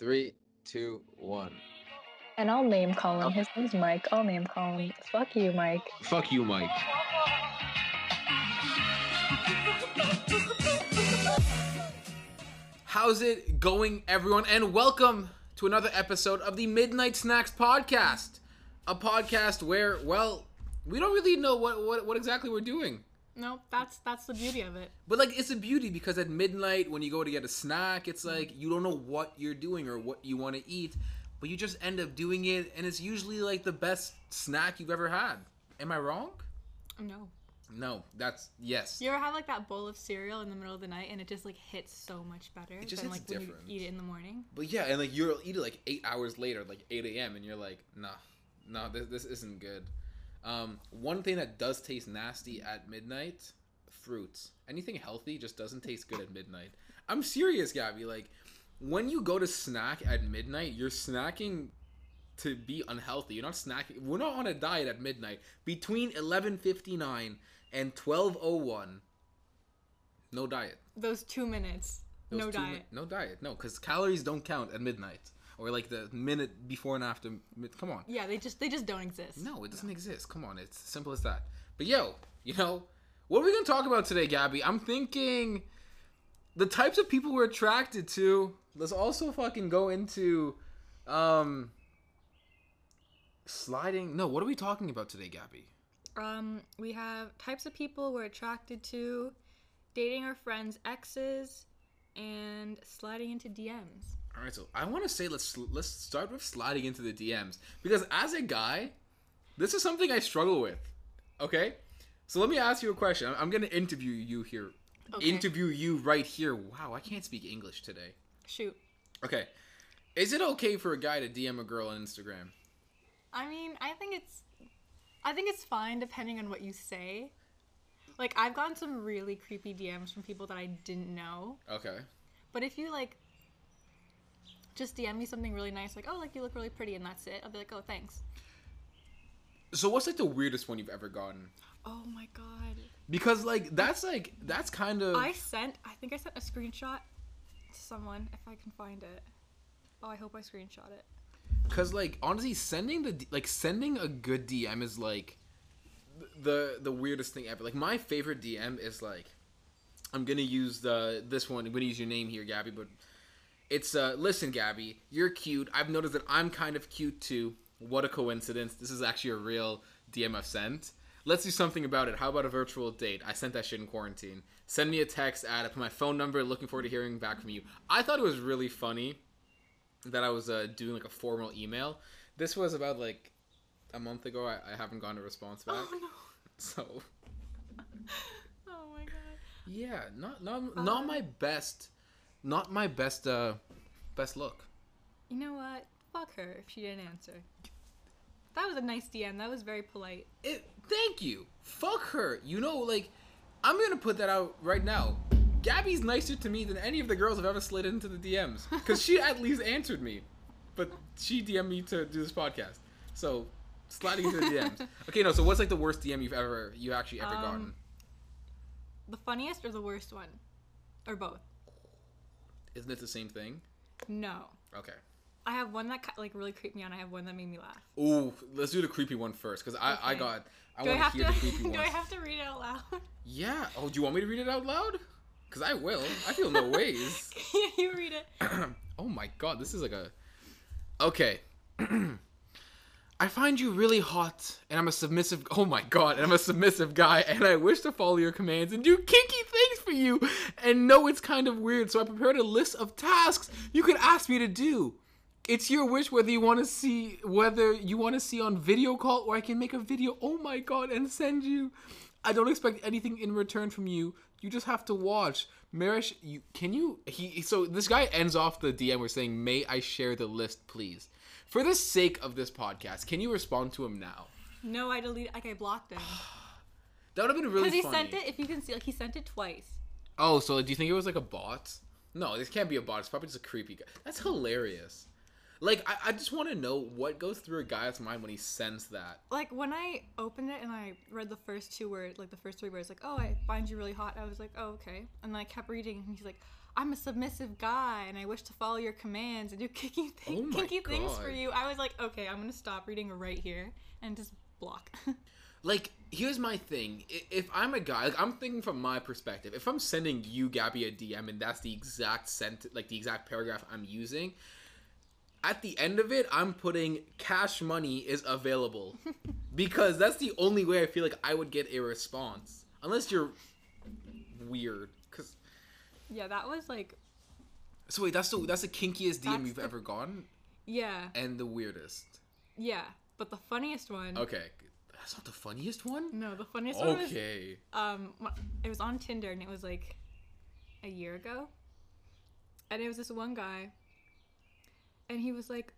Three, two, one. And I'll name call him. His name's Mike. I'll name call him. Fuck you, Mike. Fuck you, Mike. How's it going, everyone? And welcome to another episode of the Midnight Snacks Podcast. A podcast where, well, we don't really know what, what, what exactly we're doing. No, that's that's the beauty of it. But, like, it's a beauty because at midnight, when you go to get a snack, it's like you don't know what you're doing or what you want to eat, but you just end up doing it, and it's usually, like, the best snack you've ever had. Am I wrong? No. No, that's yes. You ever have like that bowl of cereal in the middle of the night and it just like hits so much better it just than hits like when different. you eat it in the morning? But yeah, and like you'll eat it like eight hours later, like eight a.m., and you're like, nah, nah, this, this isn't good. Um, one thing that does taste nasty at midnight, fruits. Anything healthy just doesn't taste good at midnight. I'm serious, Gabby. Like when you go to snack at midnight, you're snacking to be unhealthy. You're not snacking. We're not on a diet at midnight. Between 11:59 and 12:01, no diet. Those two minutes, Those no two mi- diet. no diet. No, because calories don't count at midnight or like the minute before and after. Come on. Yeah, they just they just don't exist. No, it doesn't exist. Come on, it's simple as that. But yo, you know, what are we gonna talk about today, Gabby? I'm thinking the types of people we're attracted to. Let's also fucking go into um sliding. No, what are we talking about today, Gabby? Um, we have types of people we're attracted to, dating our friends' exes, and sliding into DMs. All right, so I want to say let's let's start with sliding into the DMs because as a guy, this is something I struggle with. Okay, so let me ask you a question. I'm, I'm gonna interview you here. Okay. Interview you right here. Wow, I can't speak English today. Shoot. Okay, is it okay for a guy to DM a girl on Instagram? I mean, I think it's I think it's fine depending on what you say. Like I've gotten some really creepy DMs from people that I didn't know. Okay. But if you like just DM me something really nice, like, oh, like you look really pretty and that's it, I'll be like, oh, thanks. So what's like the weirdest one you've ever gotten? Oh my god. Because like that's like that's kind of I sent, I think I sent a screenshot to someone if I can find it. Oh, I hope I screenshot it. Cause like honestly, sending the like sending a good DM is like the the weirdest thing ever. Like my favorite DM is like I'm gonna use the this one. I'm gonna use your name here, Gabby, but it's uh listen, Gabby, you're cute. I've noticed that I'm kind of cute too. What a coincidence! This is actually a real DM I've sent. Let's do something about it. How about a virtual date? I sent that shit in quarantine. Send me a text at my phone number. Looking forward to hearing back from you. I thought it was really funny that I was uh, doing like a formal email. This was about like a month ago. I, I haven't gotten a response back. Oh no. So Oh my god. yeah, not not not my best, not my best uh best look. You know what? Fuck her if she didn't answer. That was a nice DM. That was very polite. It, thank you. Fuck her. You know, like I'm gonna put that out right now. Gabby's nicer to me than any of the girls I've ever slid into the DMs because she at least answered me, but she DM'd me to do this podcast. So sliding into the DMs. Okay, no. So what's like the worst DM you've ever you actually ever Um, gotten? The funniest or the worst one? Or both? Isn't it the same thing? No. Okay. I have one that like really creeped me out. and I have one that made me laugh. Ooh, let's do the creepy one first because I, I Okay. got I do I want have to hear the creepy one. do. I have to read it out loud? Yeah. Oh, do you want me to read it out loud? Because I will. I feel no ways. Yeah, you read it. oh my god, this is like a. Okay. I find you really hot, and I'm a submissive. Oh my god, and I'm a submissive guy, and I wish to follow your commands and do kinky things you, and know it's kind of weird. So I prepared a list of tasks you could ask me to do. It's your wish whether you want to see whether you want to see on video call or I can make a video. Oh my god, and send you. I don't expect anything in return from you. You just have to watch. Marish, you can you he so this guy ends off the DM with saying, "May I share the list, please?" For the sake of this podcast, can you respond to him now? No, I deleted. Like I blocked him That would have been really because he funny. sent it. If you can see, like he sent it twice. Oh, so do you think it was like a bot? No, this can't be a bot. It's probably just a creepy guy. That's hilarious. Like, I, I just want to know what goes through a guy's mind when he sends that. Like when I opened it and I read the first two words, like the first three words, like "Oh, I find you really hot." I was like, "Oh, okay," and then I kept reading, and he's like, I'm a submissive guy and I wish to follow your commands and do kinky, Oh kinky things for you. I was like, okay, I'm gonna stop reading right here and just block. Like, here's my thing. If I'm a guy, like I'm thinking from my perspective. If I'm sending you, Gabby, a DM, and that's the exact sent, like the exact paragraph I'm using, at the end of it, I'm putting cash money is available, because that's the only way I feel like I would get a response, unless you're weird. Cause yeah, that was like, so wait, that's the that's the kinkiest DM you've the- ever gotten, yeah, and the weirdest. yeah. But the funniest one, Okay, that's not the funniest one. no, the funniest one was Okay. um it was on Tinder and it was like a year ago. And it was this one guy and he was like,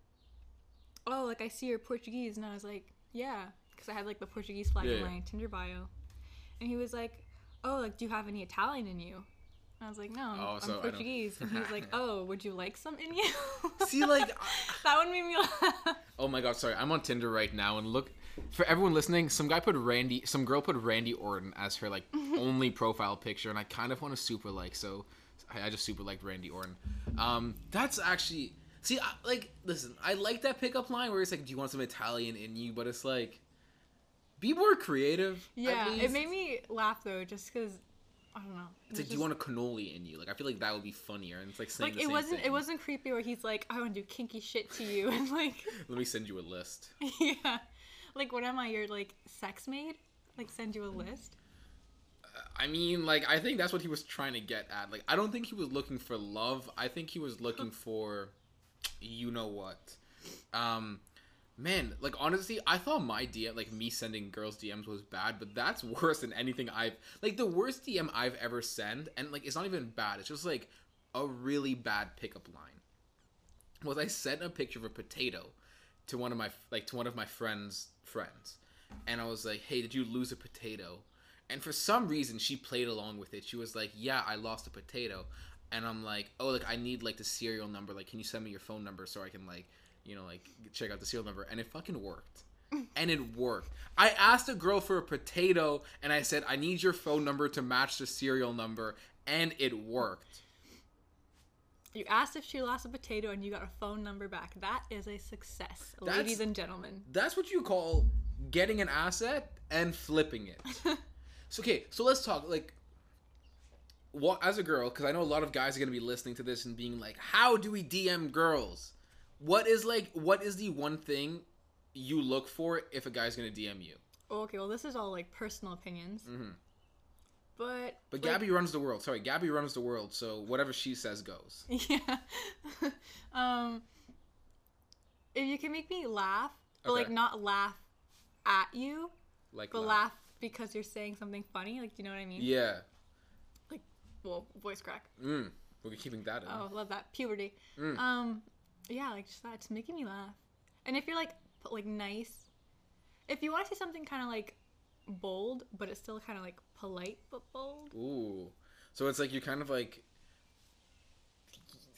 "Oh, like I see you're Portuguese." And I was like, "Yeah," cuz I had like the Portuguese flag in my Tinder bio. And he was like, "Oh, like do you have any Italian in you?" I was like, "No, I'm, Oh, so Portuguese." and he was like, "Oh, would you like some in you?" See, like. That one made me laugh. Oh my god, sorry. I'm on Tinder right now and look for everyone listening, some guy put Randy some girl put Randy Orton as her like only profile picture and I kind of want to super like so I, I just super liked Randy Orton. Um that's actually See, I, like listen, I like that pickup line where it's like do you want some Italian in you, but it's like be more creative. at Yeah, it made me laugh though, just because I don't know. It's like, do you want a cannoli in you? Like, I feel like that would be funnier. And it's like saying like the it same wasn't thing. it wasn't creepy where he's like I want to do kinky shit to you and like Let me send you a list. yeah, like what am I your like sex maid? Like send you a list? I mean, like, I think that's what he was trying to get at. Like, I don't think he was looking for love. I think he was looking for, you know what. Um, man, like, honestly, I thought my DM, like, me sending girls DMs was bad, but that's worse than anything I've, like, the worst DM I've ever sent, and, like, it's not even bad. It's just, like, a really bad pickup line. Was I sent a picture of a potato to one of my, like, to one of my friends' friends. And I was like, hey, did you lose a potato? And for some reason, she played along with it. She was like, "Yeah, I lost a potato," and I'm like, "Oh, like I need like the serial number. Like, can you send me your phone number so I can like, you know, like check out the serial number?" And it fucking worked. and it worked. I asked a girl for a potato, and I said, "I need your phone number to match the serial number," and it worked. You asked if she lost a potato and you got a phone number back. That is a success, That's- ladies and gentlemen. That's what you call getting an asset and flipping it. so okay, so let's talk like what as a girl because I know a lot of guys are gonna be listening to this and being like, "How do we DM girls?" What is like what is the one thing you look for if a guy's gonna DM you? Okay, well this is all like personal opinions. Mhm. But But like, Gabby runs the world. Sorry, Gabby runs the world. So whatever she says goes. Yeah. um if you can make me laugh, but like not laugh at you, Like but laugh. laugh because you're saying something funny, like do you know what I mean? Yeah. Like, well, voice crack. Mm. We're keeping that in. Oh, love that. Puberty. Mm. Um yeah, like just that it's making me laugh. And if you're like like nice, if you want to say something kind of like bold, but it's still kind of like polite but bold. Ooh. So it's like you're kind of like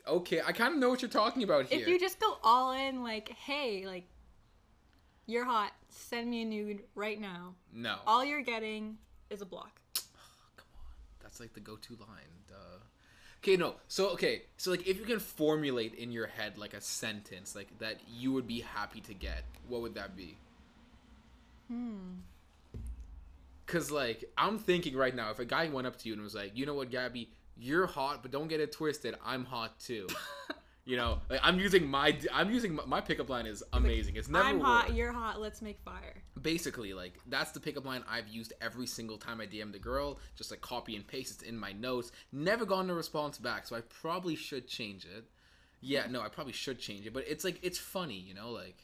Okay, I kind of know what you're talking about here. If you just go all in like, "Hey, like you're hot. Send me a nude right now." no. All you're getting is a block. Oh, come on. That's like the go-to line. Duh. Okay, no. So okay, so like if you can formulate in your head like a sentence like that you would be happy to get, what would that be? Hmm. Cause like I'm thinking right now, if a guy went up to you and was like, "You know what, Gabby, you're hot, but don't get it twisted. I'm hot too." you know, like I'm using my I'm using my, my pickup line is amazing. It's never I'm hot, worked. you're hot. Let's make fire. basically like that's the pickup line I've used every single time I DM the girl. Just like copy and paste. It's in my notes. Never gotten a response back, so I probably should change it. Yeah, no, I probably should change it. But it's like it's funny, you know, like.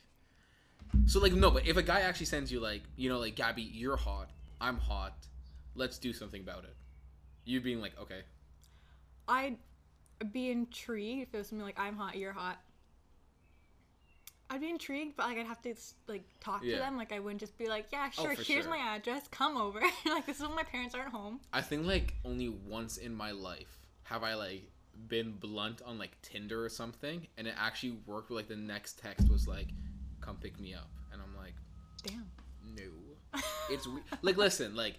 So like no, but if a guy actually sends you like you know like Gabby, you're hot, I'm hot, let's do something about it. You being like okay, I'd be intrigued if it was something like I'm hot, you're hot. I'd be intrigued, but like I'd have to like talk Yeah. to them. Like I wouldn't just be like, yeah, Oh, sure, for here's sure. my address, come over. like this is when my parents aren't home. I think like only once in my life have I like been blunt on like Tinder or something, and it actually worked. Like the next text was like, "Come pick me up," and I'm like, Damn. "No." It's we- like listen, like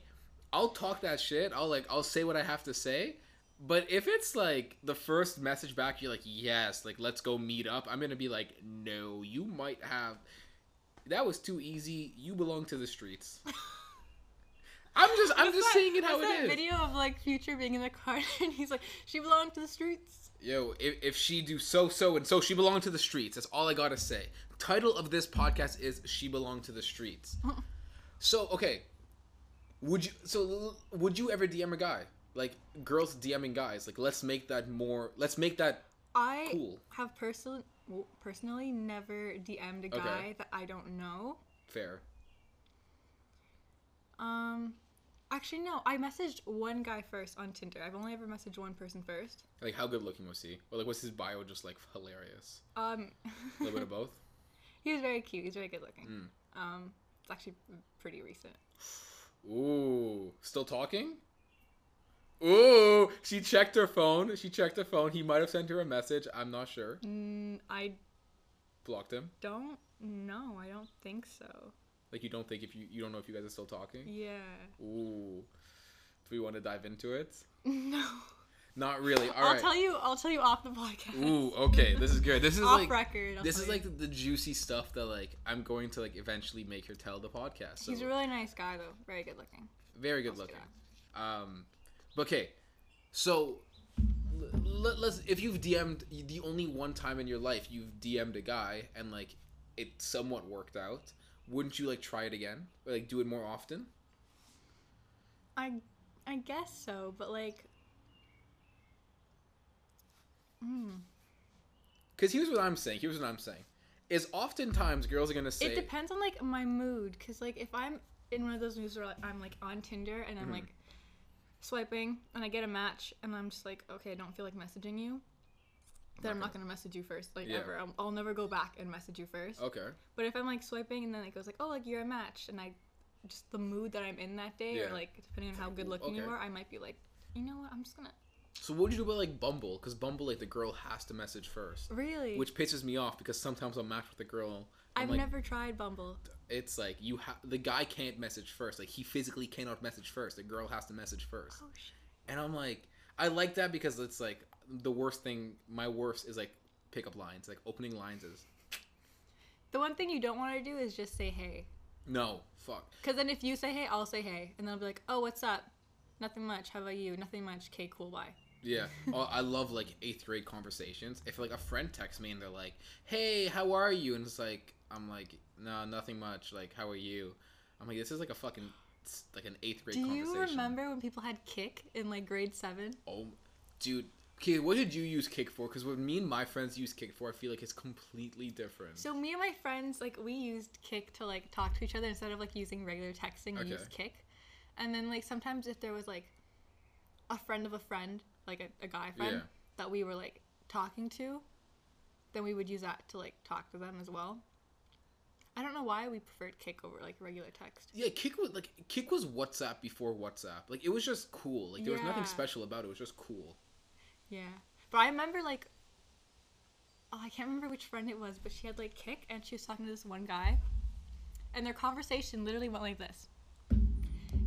I'll talk that shit. I'll like I'll say what I have to say, But if it's like the first message back, you're like, yes, like let's go meet up. I'm gonna be like, no, you might have. That was too easy. You belong to the streets. I'm just, I'm just that- saying it how it that is. video of like Future being in the car and he's like, she belonged to the streets. Yo, if, if she do so, so, and so, she belonged to the streets. That's all I gotta say. Title of this podcast is "She Belonged to the Streets." so, okay, would you? So, would you ever DM a guy? Like girls DMing guys? Like, let's make that more. Let's make that I cool. have person personally never DM'd a guy Okay. that I don't know. Fair. Um, actually no, I messaged one guy first on Tinder. I've only ever messaged one person first. Like, how good looking was he? Or like, was his bio just like hilarious? Um, A little bit of both. he was very cute. He's very good looking. Mm. Um, it's actually pretty recent. Ooh, still talking? Ooh, she checked her phone. She checked her phone. He might have sent her a message. I'm not sure. Mm, I Blocked him. don't know. I don't think so. Like you don't think if you you don't know if you guys are still talking. Yeah. Ooh, do we want to dive into it? No. Not really. All I'll right. tell you. I'll tell you off the podcast. Ooh, okay. This is good. This is off like record. I'll this is you. like the, the juicy stuff that like I'm going to like eventually make her tell the podcast. So He's a really nice guy though. Very good looking. very good I'll looking. Um, but okay, so let, let's if you've DM'd the only one time in your life you've DM'd a guy and like it somewhat worked out, wouldn't you like try it again or like do it more often? I I guess so, but like. Mm. Because here's what I'm saying. Here's what I'm saying. Is oftentimes girls are gonna say It depends on like my mood, cause like if I'm in one of those moods where I'm like on Tinder and I'm Mhm. like swiping and I get a match and I'm just like, okay, I don't feel like messaging you. Then I'm Not gonna message you first, like Yeah. ever. I'll, I'll never go back and message you first. Okay. But if I'm like swiping and then it goes like, oh, like you're a match, and I just the mood that I'm in that day, Yeah. or like depending on how good looking you are, I might be like, you know what, I'm just gonna So what would you do about like Bumble? Because Bumble, like the girl has to message first, really. which pisses me off because sometimes I'll match with the girl. I'm I've like, never tried Bumble. It's like you have the guy can't message first. Like he physically cannot message first. The girl has to message first. Oh shit. And I'm like, I like that because it's like the worst thing. My worst is like pickup lines. Like opening lines is The one thing you don't want to do is just say hey. no fuck. Because then if you say hey, I'll say hey. And then I'll be like, oh, what's up? Nothing much. How about you? Nothing much. Okay, cool, bye. Yeah, Oh, I love like eighth grade conversations. If like a friend texts me and they're like, "Hey, how are you?" and it's like, I'm like, "No, nothing much." Like, "How are you?" I'm like, "This is like a fucking like an eighth grade Do conversation." you remember when people had Kik in like grade seven? Oh, dude. Okay, what did you use Kik for? Because what me and my friends use Kik for, I feel like it's completely different. So me and my friends, like, we used Kik to like talk to each other instead of like using regular texting. We Okay. used Kik, and then like sometimes if there was like a friend of a friend, like a, a guy friend Yeah. that we were like talking to, then we would use that to like talk to them as well. I don't know why we preferred Kik over like regular text. yeah, Kik was like Kik was WhatsApp before WhatsApp. Like it was just cool. Like there was nothing Yeah. special about it. It was just cool. Yeah. But I remember like oh, I can't remember which friend it was, but she had like Kik and she was talking to this one guy. And their conversation literally went like this.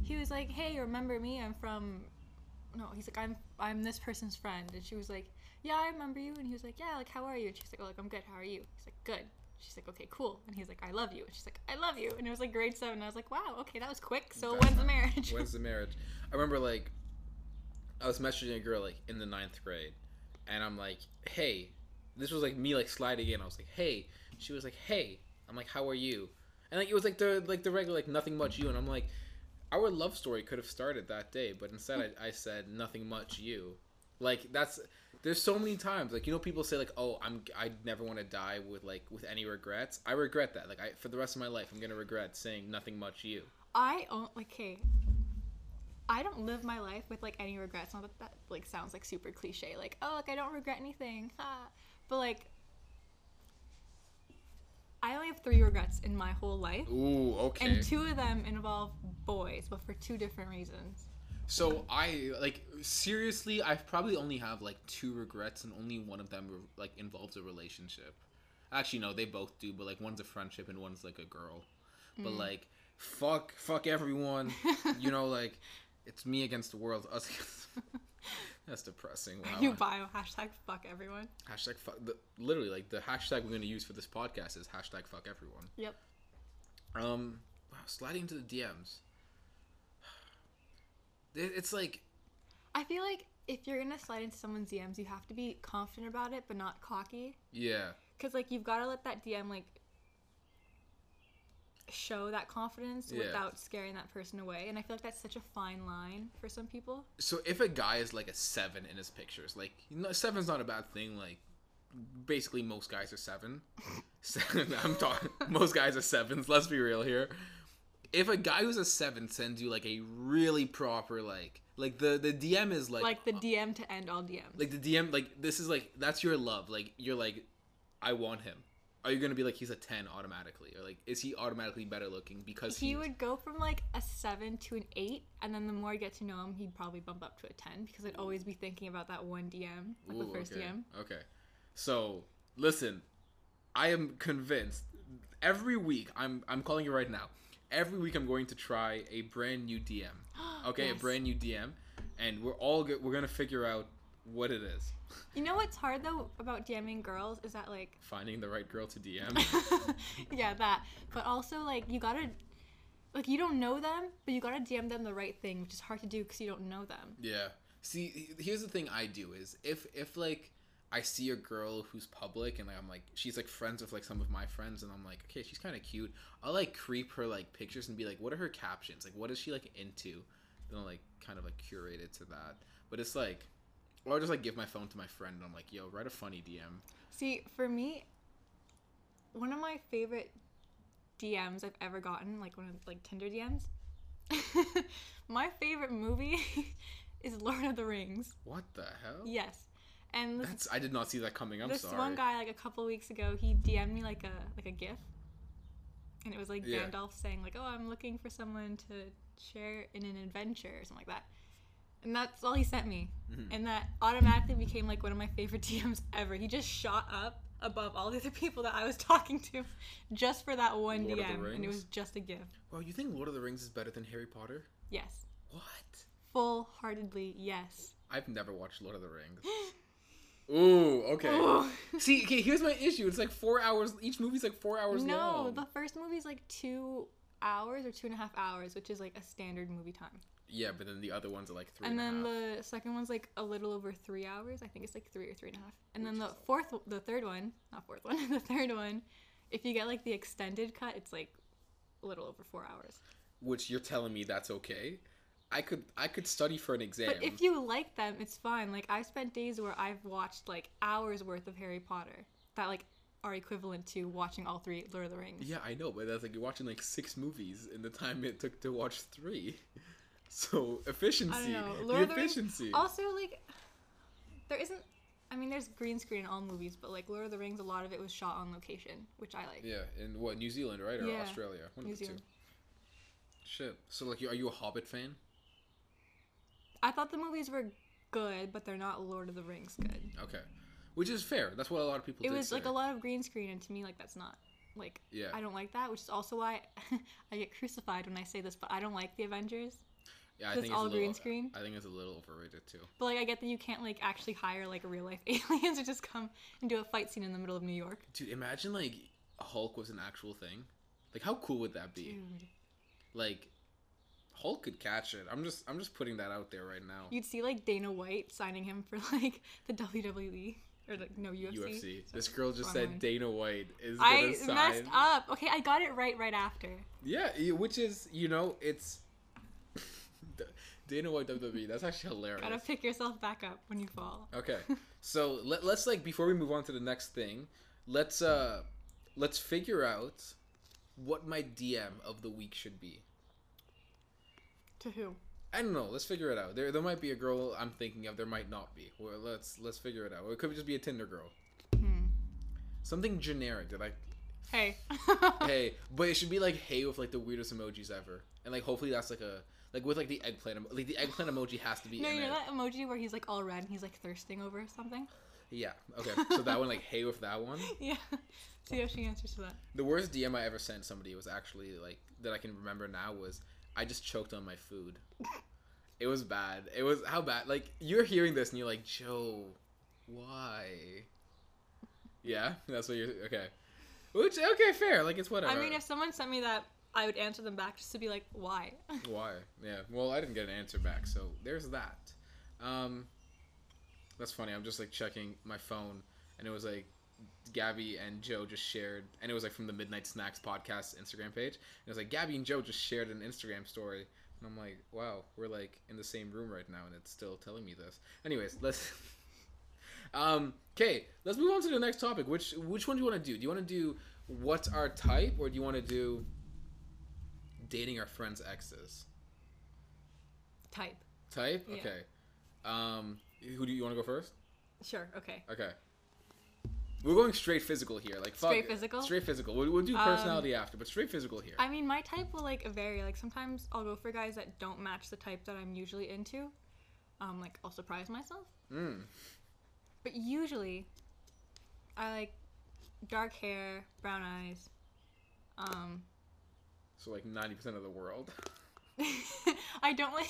He was like, "Hey, remember me? I'm from No, he's like, "I'm I'm this person's friend." And she was like, "Yeah, I remember you." And he was like, "Yeah, like how are you?" And she's like, "Oh, like I'm good. How are you?" He's like, "Good." She's like, "Okay, cool." And he's like, "I love you." And she's like, "I love you." And it was like grade 7. I was like, "Wow, okay, that was quick. So That's when's the marriage?" When's the marriage? I remember like I was messaging a girl like in the ninth grade, and I'm like, "Hey," this was like me like sliding in. I was like, "Hey," she was like, "Hey," I'm like, "How are you?" And like it was like the like the regular like nothing much you, and I'm like, our love story could have started that day, but instead I, I said nothing much you. Like that's there's so many times like you know people say like oh I'm I never want to die with like with any regrets. I regret that. Like I for the rest of my life I'm gonna regret saying nothing much you. I like okay. I don't live my life with like any regrets. Not that that like sounds like super cliche. Like oh, like I don't regret anything. Ha. But like, I only have three regrets in my whole life, Ooh, okay. and two of them involve boys, but for two different reasons. So I like seriously, I probably only have like two regrets, and only one of them like involves a relationship. Actually, no, they both do, but like one's a friendship and one's like a girl. But mm. like, fuck, fuck everyone. you know, like it's me against the world. Us. Against... That's depressing. Wow. New bio hashtag fuck everyone. Hashtag fuck. The, literally, like the hashtag we're gonna use for this podcast is hashtag fuck everyone. Yep. Um, wow, sliding into the DMs. It- It's like, I feel like if you're gonna slide into someone's DMs, you have to be confident about it, but not cocky. yeah, Cause like you've got to let that DM like show that confidence Yeah. without scaring that person away. And I feel like that's such a fine line for some people. so if a guy is like a seven in his pictures, like you know, seven's not a bad thing. Like basically most guys are seven. Seven- I'm talking. Most guys are sevens. Let's be real here. If a guy who's a seven sends you like a really proper like like the the DM is like Like the uh, DM to end all DMs. like the DM like this is like that's your love. Like you're like I want him. Are you gonna be like he's a ten automatically, or like is he automatically better looking because he would go from like a seven to an eight, and then the more I get to know him, he'd probably bump up to a ten because I'd always be thinking about that one DM, like Ooh, the first okay. DM. Okay. So listen, I am convinced. Every week, I'm I'm calling you right now. Every week, I'm going to try a brand new DM. Okay, Yes. a brand new DM, and we're all go- we're gonna figure out what it is. You know what's hard though about DMing girls is that like, Finding the right girl to DM. yeah, that. But also like you gotta, like you don't know them, but you gotta DM them the right thing, which is hard to do because you don't know them. Yeah. See, here's the thing I do is if if like I see a girl who's public and like I'm like she's like friends with like some of my friends and I'm like okay she's kind of cute I'll like creep her like pictures and be like what are her captions like what is she like into then I'll like kind of like curate it to that but it's like or I'll just like give my phone to my friend and I'm like yo write a funny DM See, for me, one of my favorite DMs I've ever gotten, like one of like Tinder DMs. my favorite movie is Lord of the Rings. what the hell Yes, and this, that's I did not see that coming I'm this sorry one guy like a couple weeks ago, he DM'd me like a like a GIF, and it was like Yeah. Gandalf saying like, "Oh, I'm looking for someone to share in an adventure or something like that." And that's all he sent me. Mhm. And that automatically became like one of my favorite DMs ever. He just shot up above all the other people that I was talking to just for that one Lord DM. And it was just a gift. Well, you think Lord of the Rings is better than Harry Potter Yes. what Full heartedly, yes. I've never watched Lord of the Rings Ooh, okay. Ooh. See, okay, here's my issue. It's like four hours. Each movie's like four hours no, long. the first movie's like two hours or two and a half hours, which is like a standard movie time. Yeah, but then the other ones are like three and and then the second one's like a little over three hours. I think it's like three or three and a half. And then the fourth, the third one, not fourth one, the third one, if you get like the extended cut, it's like a little over four hours. Which you're telling me that's okay? I could I could study for an exam. But if you like them, it's fine. Like I've spent days where I've watched like hours worth of Harry Potter that like are equivalent to watching all three Lord of the Rings. yeah, I know, but that's like you're watching like six movies in the time it took to watch three. So efficiency, the Lord of the Rings- efficiency. Also, like there isn't. I mean, there's green screen in all movies, but like Lord of the Rings, a lot of it was shot on location, which I like. yeah, in what New Zealand, right, or Yeah, Australia? One New of the Zealand. two. Shit. So like, are you a Hobbit fan? I thought the movies were good, but they're not Lord of the Rings good. Okay, which is fair. That's what a lot of people. It was like a lot of green screen, and to me, like that's not like Yeah. I don't like that, which is also why I get crucified when I say this. But I don't like the Avengers. Yeah, I it's think it's all little, green screen. I think it's a little overrated too. But like I get that you can't like actually hire like real life aliens to just come and do a fight scene in the middle of New York. Dude, imagine like Hulk was an actual thing. Like, how cool would that be? Dude. Like, Hulk could catch it. I'm just, I'm just putting that out there right now. You'd see like Dana White signing him for like the WWE or like no UFC. UFC. This girl just said. Dana White is I sign. messed up. Okay, I got it right right after. Yeah, which is, you know, it's Dana White WWE. That's actually hilarious. Gotta pick yourself back up when you fall. Okay, so let, let's like before we move on to the next thing, let's uh, let's figure out what my DM of the week should be. To who? I don't know. Let's figure it out. There, there might be a girl I'm thinking of. There might not be. Well, let's let's figure it out. Or it could just be a Tinder girl. Hmm. Something generic that I. Hey. Hey, but it should be like hey with like the weirdest emojis ever, and like hopefully that's like a like with like the eggplant. emo- Like the eggplant emoji has to be No, in you know it. that emoji where he's like all red and he's like thirsting over something? Yeah. Okay. So that one like hey with that one. Yeah. See how she answers to that. The worst DM I ever sent somebody was actually like that I can remember now was I just choked on my food. It was bad. It was how bad. Like you're hearing this and you're like, Joe, why? Yeah, that's what you're okay. Which okay, fair. Like it's whatever. I mean, if someone sent me that, I would answer them back just to be like, why? Why? Yeah. Well, I didn't get an answer back, so there's that. Um, that's funny. I'm just like checking my phone, and it was like Gabby and Joe just shared, and it was like from the Midnight Snacks podcast Instagram page. And it was like Gabby and Joe just shared an Instagram story, and I'm like, wow, we're like in the same room right now, and it's still telling me this. Anyways, let's. um. Okay, let's move on to the next topic. Which which one do you want to do? Do you want to do what's our type, or do you want to do dating our friends' exes? Type. Type? Yeah. Okay. Um, who do you want to go first? Sure. Okay. Okay. We're going straight physical here. Like fuck Straight physical? Straight physical. We'll, we'll do Um, personality after, but straight physical here. I mean, my type will like vary. Like sometimes I'll go for guys that don't match the type that I'm usually into. Um, like I'll surprise myself. Mm. But usually, I like dark hair, brown eyes. Um, So like ninety percent of the world. I don't like.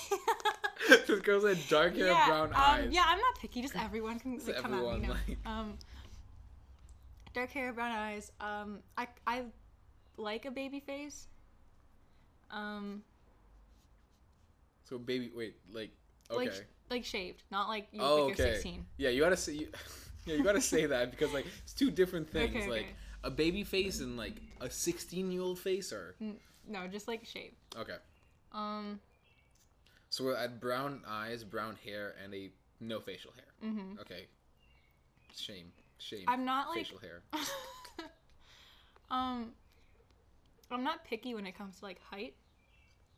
this girls said dark hair, yeah, brown um, eyes. Yeah, I'm not picky. Just everyone can Just like, come at me. You know? like- Um, dark hair, brown eyes. Um, I I like a baby face. Um, So baby, wait, like okay. like like shaved, not like you oh, you're okay. 16. Yeah, you gotta say. You, yeah, you gotta say that because like it's two different things. Okay, like okay. a baby face and like a sixteen-year-old face, or No, just like shaved. okay. Um, So we're at brown eyes, brown hair, and a no facial hair. mhm. Okay. Shame. Shame. I'm not like facial hair. um I'm not picky when it comes to like height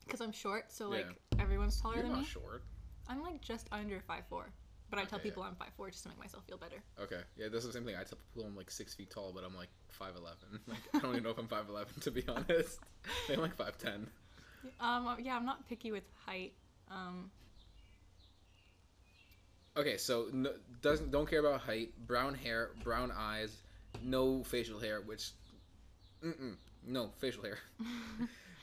because I'm short, so like everyone's taller You're than not me. short. I'm like just under five four, but I tell Okay, people I'm five four just to make myself feel better. Okay. Yeah, that's the same thing. I tell people I'm like six feet tall, but I'm like five eleven. Like I don't even know if I'm five eleven to be honest. I'm like five ten. Um, yeah, I'm not picky with height. Um, Okay, so no, doesn't don't care about height, brown hair, brown eyes, no facial hair, which, mm no facial hair.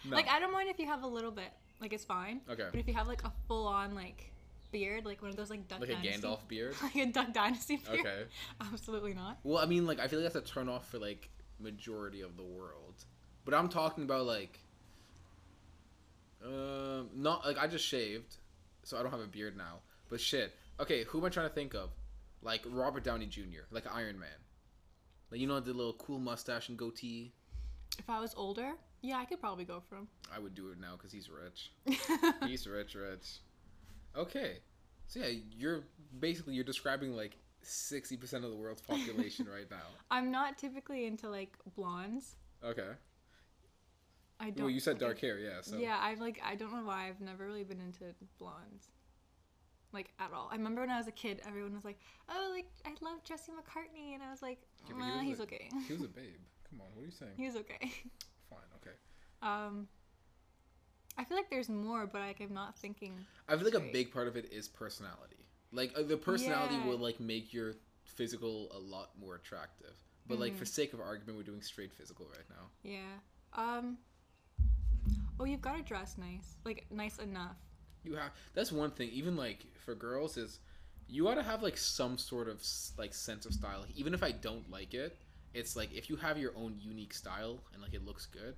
no. like I don't mind if you have a little bit, like it's fine. Okay. But if you have like a full on like beard, like one of those like Duck like a Dynasty, Gandalf beard. like a Duck Dynasty beard, Okay. absolutely not. Well, I mean, like I feel like that's a turn off for like majority of the world, but I'm talking about like, um, not like I just shaved, so I don't have a beard now. But shit, okay, who am I trying to think of? Like Robert Downey Jr., like Iron Man. Like you know the little cool mustache and goatee. If I was older, yeah, I could probably go for him. I would do it now because he's rich. He's rich, rich. Okay, so yeah, you're basically you're describing like sixty percent of the world's population right now. I'm not typically into like blondes. Okay. I don't. Well, you said dark hair, yeah. So Yeah, I've like I don't know why I've never really been into blondes. Like at all. I remember when I was a kid, everyone was like, "Oh, like I love Jesse McCartney," and I was like, Yeah, he "Nah, was he's a- okay. He was a babe. Come on, what are you saying? he was okay." Fine, okay. Um, I feel like there's more, but like I'm not thinking. I feel like a big part of it is personality. Like uh, the personality Yeah. will like make your physical a lot more attractive. But like Mm-hmm. for sake of argument, we're doing straight physical right now. Yeah. Um. Oh, you've got to dress nice, like nice enough. You have that's one thing. Even like for girls is you gotta have like some sort of like sense of style. Even if I don't like it, it's like if you have your own unique style and like it looks good.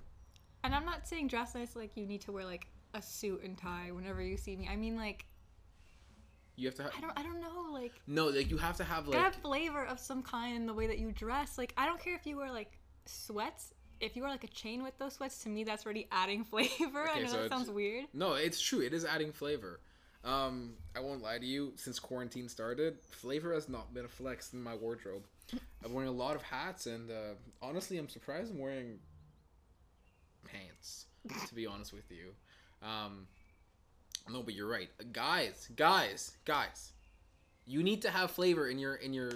And I'm not saying dress nice like you need to wear like a suit and tie whenever you see me. I mean like You have to have I don't I don't know like no like you have to have like have flavor of some kind in the way that you dress. Like I don't care if you wear like sweats. If you wear like a chain with those sweats, to me that's already adding flavor. I Okay, know so that sounds weird. No, it's true. It is adding flavor. Um, I won't lie to you. Since quarantine started, flavor has not been a flex in my wardrobe. I'm wearing a lot of hats, and uh, honestly, I'm surprised I'm wearing. To be honest with you, um, no, but you're right, guys, guys, guys. You need to have flavor in your in your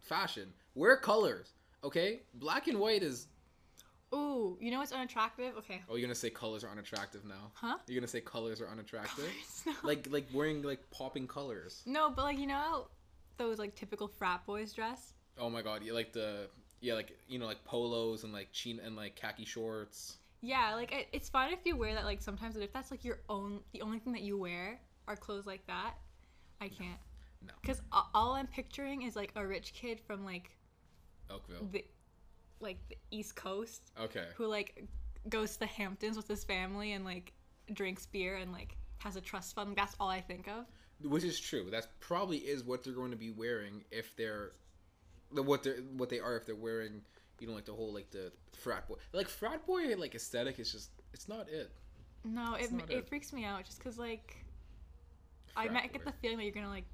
fashion. Wear colors, okay? Black and white is. Ooh, you know what's unattractive? Okay. Oh, you're gonna say colors are unattractive now? Huh? You're gonna say colors are unattractive? No. like like wearing like popping colors. No, but like you know how those like typical frat boys dress? Oh my god, yeah, like the yeah, like you know, like polos and like chin and like khaki shorts. Yeah, like it, it's fine if you wear that like sometimes, but if that's like your own, the only thing that you wear, are clothes like that, I can't. No. Because all I'm picturing is like a rich kid from like Oakville. the like the East Coast Okay. who like goes to the Hamptons with his family and like drinks beer and like has a trust fund. That's all I think of. Which is true. That probably is what they're going to be wearing if they're what they are what they are if they're wearing you know like the whole like the frat boy like frat boy like aesthetic is just it's not it. No, It's it, not it it. freaks me out just because like I Frat might get the feeling that you're gonna like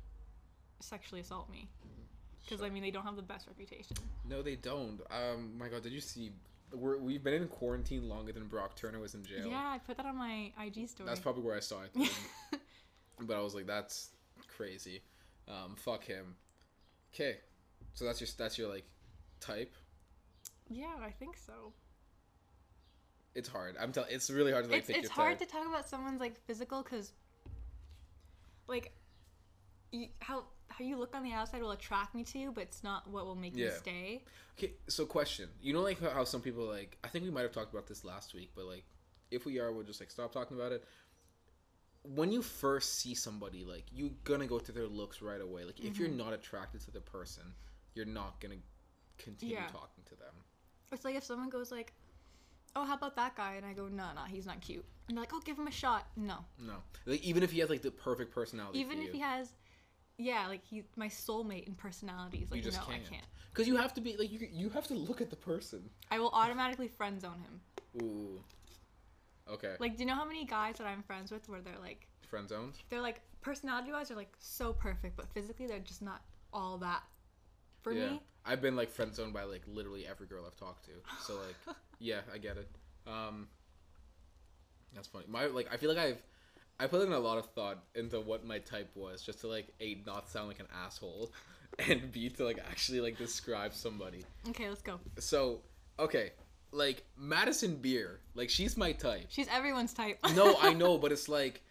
sexually assault me. Because I mean they don't have the best reputation. No, they don't. Um, my God, did you see? We're, we've been in quarantine longer than Brock Turner was in jail. Yeah, I put that on my IG story. That's probably where I saw it. but I was like, that's crazy. Um, fuck him. Okay, so that's your that's your like type. Yeah, I think so. It's hard. I'm telling. It's really hard to like it's it's hard type. to talk about someone's like physical because like you, how how you look on the outside will attract me to you, but it's not what will make me Yeah. stay. Okay, so question. You know, like how- some people like. I think we might have talked about this last week, but like, if we are, we'll just like stop talking about it. When you first see somebody, like you're gonna go to their looks right away. Like if you're Mm-hmm. not attracted to the person, you're not gonna continue Yeah. talking to them. It's like if someone goes like, "Oh, how about that guy?" and I go, "No, no, he's not cute." And they're like, "Oh, give him a shot." No, No, like even if he has like the perfect personality, even if you, he has, yeah, like he's my soulmate in personalities. Like you just no, can't. I can't. Because you have to be like you. You have to look at the person. I will automatically friend zone him. Ooh. Okay. Like, do you know how many guys that I'm friends with where they're like, Friend zones. they're like personality wise, they're like so perfect, but physically they're just not all that for yeah. me. I've been like friend zoned by like literally every girl I've talked to. So like, yeah, I get it. Um, that's funny. My like, I feel like I've I put in a lot of thought into what my type was, just to like a not sound like an asshole, and b to like actually like describe somebody. Okay, let's go. So okay, like Madison Beer, like she's my type. She's everyone's type. No, I know, but it's like,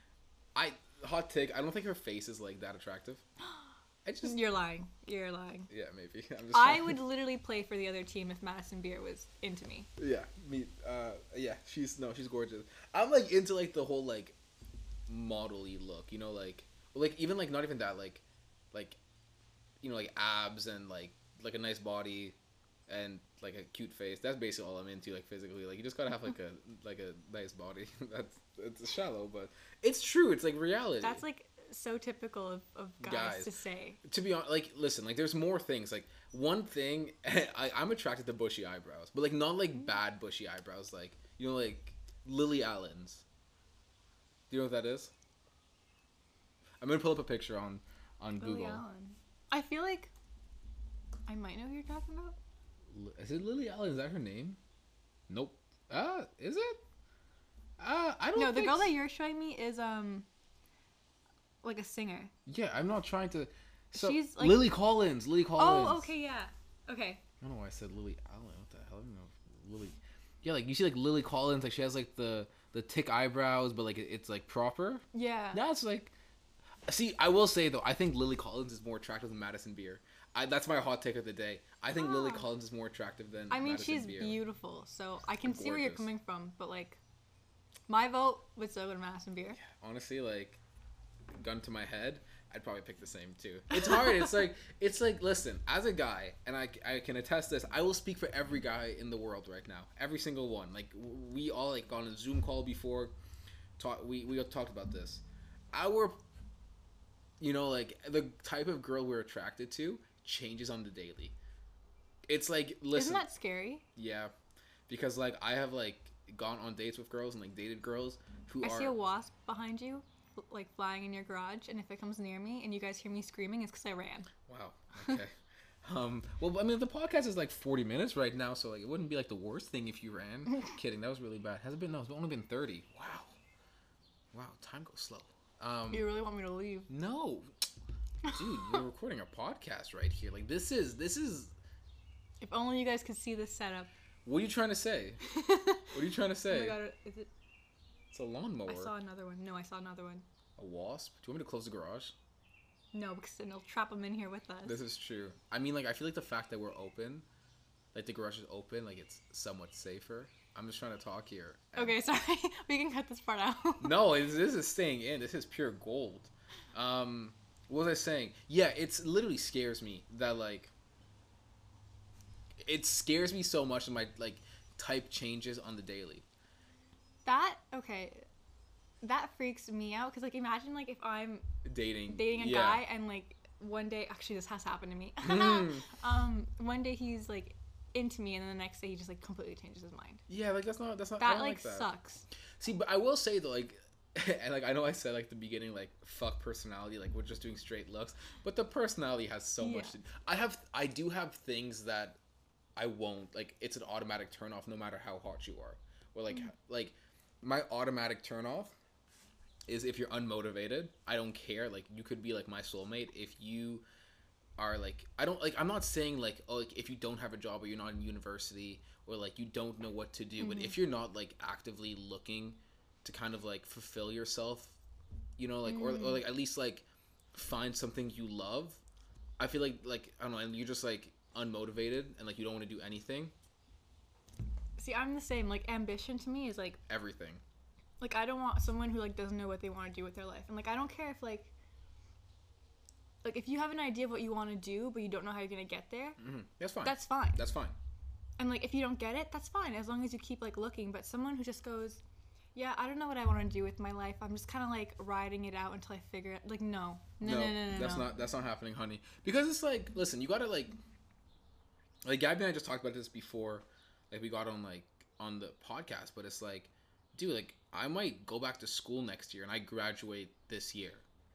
I hot take. I don't think her face is like that attractive. I just You're lying. You're lying. yeah, maybe. I'm just I would literally play for the other team if Madison Beer was into me. Yeah, me. Uh, yeah, she's no, she's gorgeous. I'm like into like the whole like model-y look, you know, like like even like not even that, like like you know, like abs and like like a nice body and like a cute face. That's basically all I'm into, like physically. Like you just gotta have like a like a nice body. That's it's shallow, but it's true. It's like reality. That's like so typical of, of guys, Guys. to say. to be honest, like, listen, like, there's more things. Like, one thing, I, I'm attracted to bushy eyebrows, but like, not like bad bushy eyebrows. Like, you know, like Lily Allen's. Do you know what that is? I'm gonna pull up a picture on on Lily Google. Allen. I feel like I might know who you're talking about. Is it Lily Allen? Is that her name? Nope. Uh, is it? Uh, I don't. Know. No, the girl that you're showing me is um like a singer. Yeah, I'm not trying to. So, She's, like- Lily Collins. Lily Collins. Oh, okay, yeah. Okay. I don't know why I said Lily Allen. What the hell? I don't know. if Lily. Yeah, like you see, like Lily Collins, like she has like the the thick eyebrows, but like it, it's like proper. Yeah. That's like. See, I will say though, I think Lily Collins is more attractive than Madison Beer. I, that's my hot take of the day. I think Lily Ah. Collins is more attractive than. I mean, Madison she's Beer. beautiful, so I can see where you're coming from, but like my vote would still go to Madison Beer. Honestly, like, gun to my head, I'd probably pick the same too. It's hard. it's like it's like listen, as a guy, and I I can attest this. I will speak for every guy in the world right now, every single one. Like we all like on a Zoom call before, talk. We we talked about this. Our, you know, like the type of girl we're attracted to changes on the daily. It's like listen, Isn't that scary? yeah, because like I have like gone on dates with girls and like dated girls who I are see a wasp behind you, like flying in your garage, and if it comes near me and you guys hear me screaming, it's because I ran. Wow. Okay. um. Well, I mean, the podcast is like forty minutes right now, so like it wouldn't be like the worst thing if you ran. Kidding. That was really bad. Has it been? No, it's only been thirty. Wow. Wow. Time goes slow. Um. You really want me to leave? No. Dude, we're recording a podcast right here. Like this is this is. If only you guys could see this setup. What are you trying to say? oh What are you trying to say? my god, is it? It's a lawnmower. I saw another one. No, I saw another one. A wasp. Do you want me to close the garage? No, because then it'll trap them in here with us. This is true. I mean, like, I feel like the fact that we're open, like the garage is open, like it's somewhat safer. I'm just trying to talk here. Okay, sorry. we can cut this part out. no, it's, this is staying in. This is pure gold. Um, what was I saying? Yeah, it's literally scares me that like. It scares me so much that my like type changes on the daily. That okay. That freaks me out because like imagine like if I'm Dating. dating a yeah. guy and like one day actually this has happened to me. Hmm. um, one day he's like into me and then the next day he just like completely changes his mind. Yeah, like that's not that's not. That like, like that. sucks. See, but I will say though, like, and like I know I said like the beginning, like fuck personality, like we're just doing straight looks, but the personality has so much. To, I have, I do have things that I won't like. It's an automatic turn off, no matter how hot you are. Or like, like my automatic turn off is if you're unmotivated. I don't care. Like you could be like my soulmate if you are like I don't like I'm not saying like oh like if you don't have a job or you're not in university or like you don't know what to do but mm-hmm. if you're not like actively looking to kind of like fulfill yourself you know like or, or mm. like at least like find something you love I feel like like I don't know and you're just like unmotivated and like you don't want to do anything See, I'm the same. Like ambition to me is like everything like I don't want someone who like doesn't know what they want to do with their life. And like I don't care if like like if you have an idea of what you want to do but you don't know how you're going to get there, hmm that's fine that's fine. that's fine And like if you don't get it, that's fine as long as you keep like looking. But someone who just goes, "Yeah, I don't know what I want to do with my life. I'm just kind of like riding it out until I figure it." Like no. No, no, no, no. that's no. not that's not happening, honey. Because it's like, listen, you gotta like, like Gabby and I just talked about this before, like we got on like on the podcast. But it's like, dude, like I might go back to school next year and I graduate this year,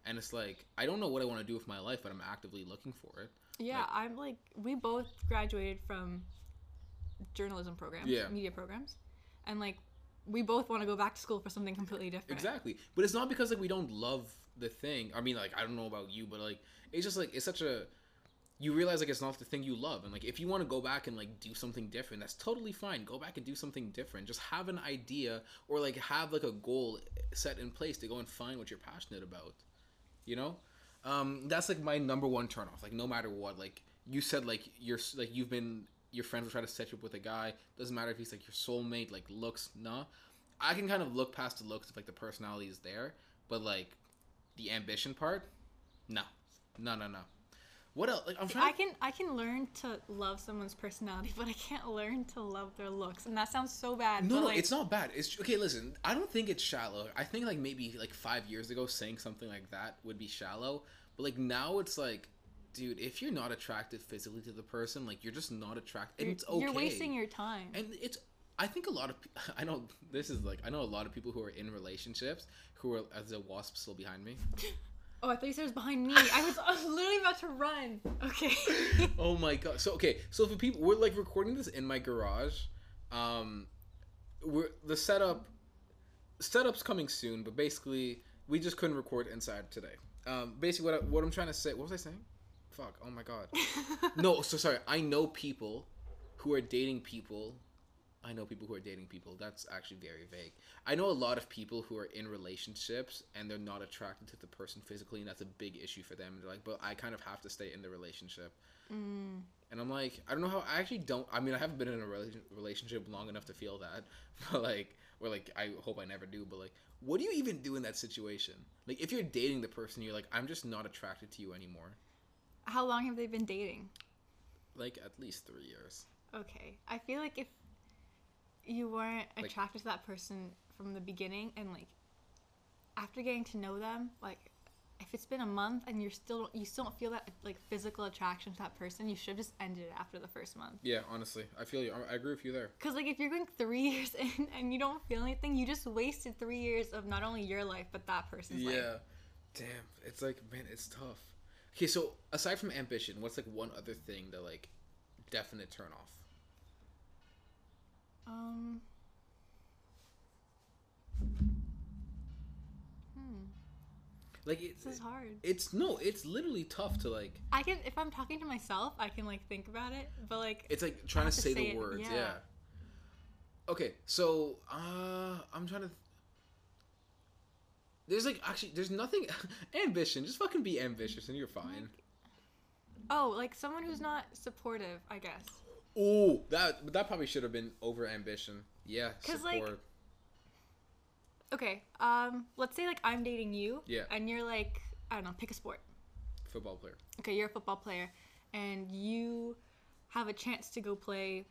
and it's like I don't know what I want to do with my life, but I'm actively looking for it. Yeah, Like- I'm like we both graduated from journalism programs, Yeah. media programs, and like we both want to go back to school for something completely different. Exactly, but it's not because like we don't love the thing. I mean, like I don't know about you, but like it's just like it's such a you realize like it's not the thing you love, and like if you want to go back and like do something different, that's totally fine. Go back and do something different. Just have an idea or like have like a goal set in place to go and find what you're passionate about. You know, um, that's like my number one turn off. Like no matter what, like you said, like you're like you've been your friends will try to set you up with a guy. Doesn't matter if he's like your soulmate, like looks, nah. I can kind of look past the looks if like the personality is there, but like the ambition part, no, no, no, no. What else? Like I'm See, trying. I can I can learn to love someone's personality, but I can't learn to love their looks, and that sounds so bad. no, no, like, it's not bad. It's okay. Listen, I don't think it's shallow. I think like maybe like five years ago, saying something like that would be shallow. But like now, it's like, dude, if you're not attracted physically to the person, like you're just not attracted, and it's okay. you're wasting your time. and it's i think a lot of i know this is like i know a lot of people who are in relationships who are as a wasp still behind me oh, I thought you said it was behind me. I was, I was literally about to run. Okay. oh my god. So okay. So for people we're like recording this in my garage. Um we're the setup setup's coming soon but basically we just couldn't record inside today. Um basically what, I, what i'm trying to say what was i saying? Fuck. Oh my god. No so sorry. I know people who are dating people i know people who are dating people that's actually very vague i know a lot of people who are in relationships and they're not attracted to the person physically and that's a big issue for them And they're like but i kind of have to stay in the relationship Mm. and i'm like i don't know how i actually don't i mean i haven't been in a rela- relationship long enough to feel that but like or like i hope i never do but like what do you even do in that situation like if you're dating the person you're like i'm just not attracted to you anymore How long have they been dating? like at least three years Okay. I feel like if you weren't Like- attracted to that person from the beginning and like after getting to know them, like if it's been a month and you're still you still don't feel that like physical attraction to that person, you should just end it after the first month. Yeah, honestly, I feel you. I- I agree with you there. Cause like if you're going three years in and you don't feel anything, you just wasted three years of not only your life but that person's life. Yeah, damn. It's like, man, it's tough. Okay, so aside from ambition, what's like one other thing that like definite turn off? Um. Hmm. Like it's This is hard. it's no, it's literally tough to like. I can if I'm talking to myself, I can like think about it, but like It's like trying to have to say, say the it, words. Yeah. yeah. Okay, so uh, I'm trying to. There's like actually, there's nothing. ambition, just fucking be ambitious and you're fine. oh, like someone who's not supportive, I guess. Ooh, that that probably should have been over ambition. Yeah, 'Cause, support. like, Okay, um, let's say like I'm dating you. Yeah. And you're like, I don't know, pick a sport. football player. Okay, you're a football player, and you have a chance to go play.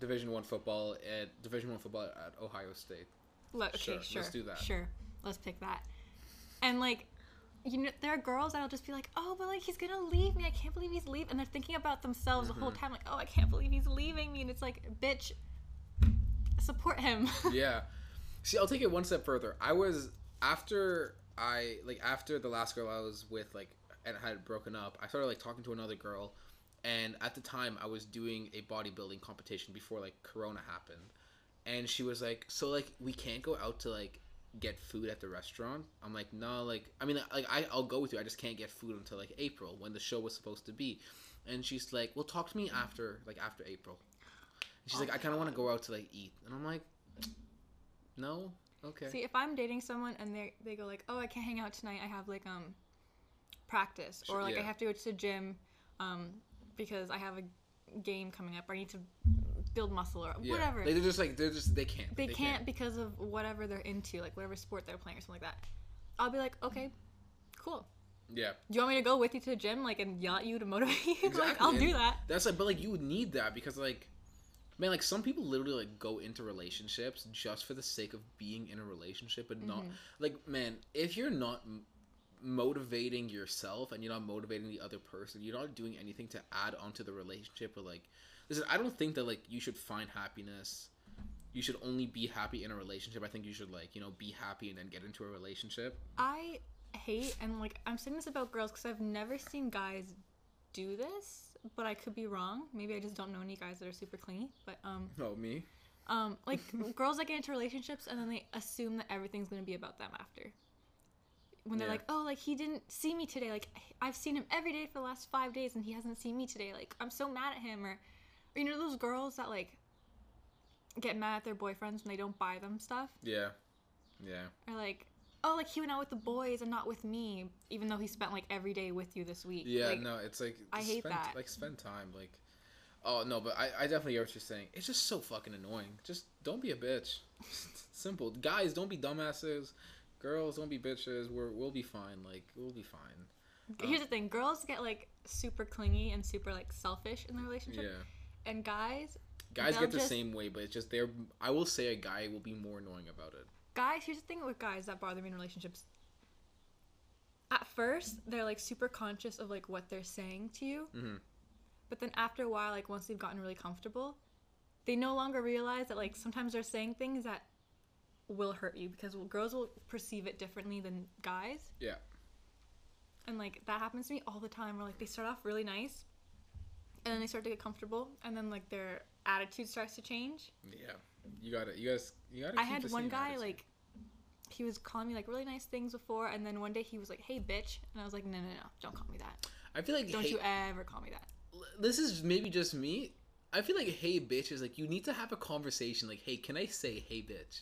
Division one football at Division one football at Ohio State. le- Okay, Sure, sure. let's do that. Sure, let's pick that. And like, you know, there are girls that'll just be like, "Oh, but like he's gonna leave me. I can't believe he's leaving," and they're thinking about themselves the Mm-hmm. whole time, like, "Oh, I can't believe he's leaving me," and it's like, bitch, support him. yeah. See, I'll take it one step further. I was after I like after the last girl I was with like and had broken up. I started like talking to another girl, and at the time I was doing a bodybuilding competition before like Corona happened, and she was like, "So like we can't go out to like get food at the restaurant." I'm like, "No, like I mean like I I'll go with you. I just can't get food until like April when the show was supposed to be." And she's like, "Well, talk to me after like after April." And she's Oh like, "I kind of want to go out to like eat," and I'm like, "No, okay." See, if I'm dating someone and they they go like, "Oh, I can't hang out tonight. I have like um practice or like I have to go to the gym um because I have a game coming up or I need to build muscle or Yeah. whatever." They're just like they're just they can't. they, can't, because of whatever they're into, like whatever sport they're playing or something like that. I'll be like, "Okay, cool. Yeah. Do you want me to go with you to the gym like and at you to motivate you? Exactly. like I'll do that." That's like, but like you would need that because like, man, like some people literally like go into relationships just for the sake of being in a relationship, but not Mm-hmm. like, man, if you're not motivating yourself and you're not motivating the other person, you're not doing anything to add onto the relationship. Or like, listen, I don't think that like you should find happiness. You should only be happy in a relationship. I think you should like you know be happy and then get into a relationship. I hate and like I'm saying this about girls because I've never seen guys do this, but I could be wrong. Maybe I just don't know any guys that are super clingy. But um, Oh me. um, like girls that get into relationships and then they assume that everything's gonna be about them after. When they're Yeah. like, oh, like he didn't see me today. Like I've seen him every day for the last five days and he hasn't seen me today. Like I'm so mad at him. Or you know those girls that like get mad at their boyfriends when they don't buy them stuff. Yeah. Yeah. Or like, oh, like he went out with the boys and not with me, even though he spent like every day with you this week. Yeah, Like, no, it's like I hate spend, that. Like spend time, like. Oh no, but I, I definitely get what you're saying. It's just so fucking annoying. Just don't be a bitch. Simple. Guys, don't be dumbasses. Girls, don't be bitches. We're we'll be fine. Like we'll be fine. Here's um, the thing: girls get like super clingy and super like selfish in the relationship, Yeah. And guys, Guys get the just- same way, but it's just they're. I will say a guy will be more annoying about it. guys. Here's the thing with guys that bother me in relationships. At first, they're like super conscious of like what they're saying to you, Mhm. but then after a while, like once they've gotten really comfortable, they no longer realize that like sometimes they're saying things that will hurt you because girls will perceive it differently than guys. Yeah. And like that happens to me all the time where like they start off really nice and then they start to get comfortable and then like their attitude starts to change. Yeah. You gotta. You guys. You gotta. I had one guy attitude. like he was calling me like really nice things before and then one day he was like, "Hey bitch." And I was like, "No, no, no. Don't call me that. I feel like. Don't hey, you ever call me that." this is maybe just me. I feel like hey bitch is like you need to have a conversation like hey can I say hey bitch,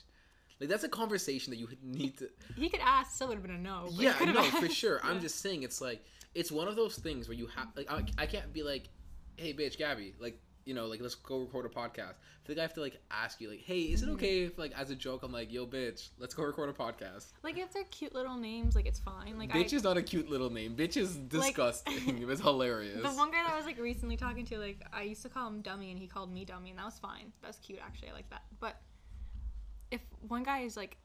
like that's a conversation that you need to. He could ask, still would have been a no. yeah, no, for asked. sure. I'm just saying it's like it's one of those things where you have like I, I can't be like hey bitch Gabby like you know like let's go record a podcast. I think I have to like ask you like hey is it Mm-hmm. okay if like as a joke I'm like yo bitch let's go record a podcast. like if they're cute little names, like it's fine. Like bitch I is not a cute little name. Bitch is disgusting. it was hilarious. the one guy that I was like recently talking to, like I used to call him dummy and he called me dummy and that was fine. That was cute actually. I like that. But if one guy is like,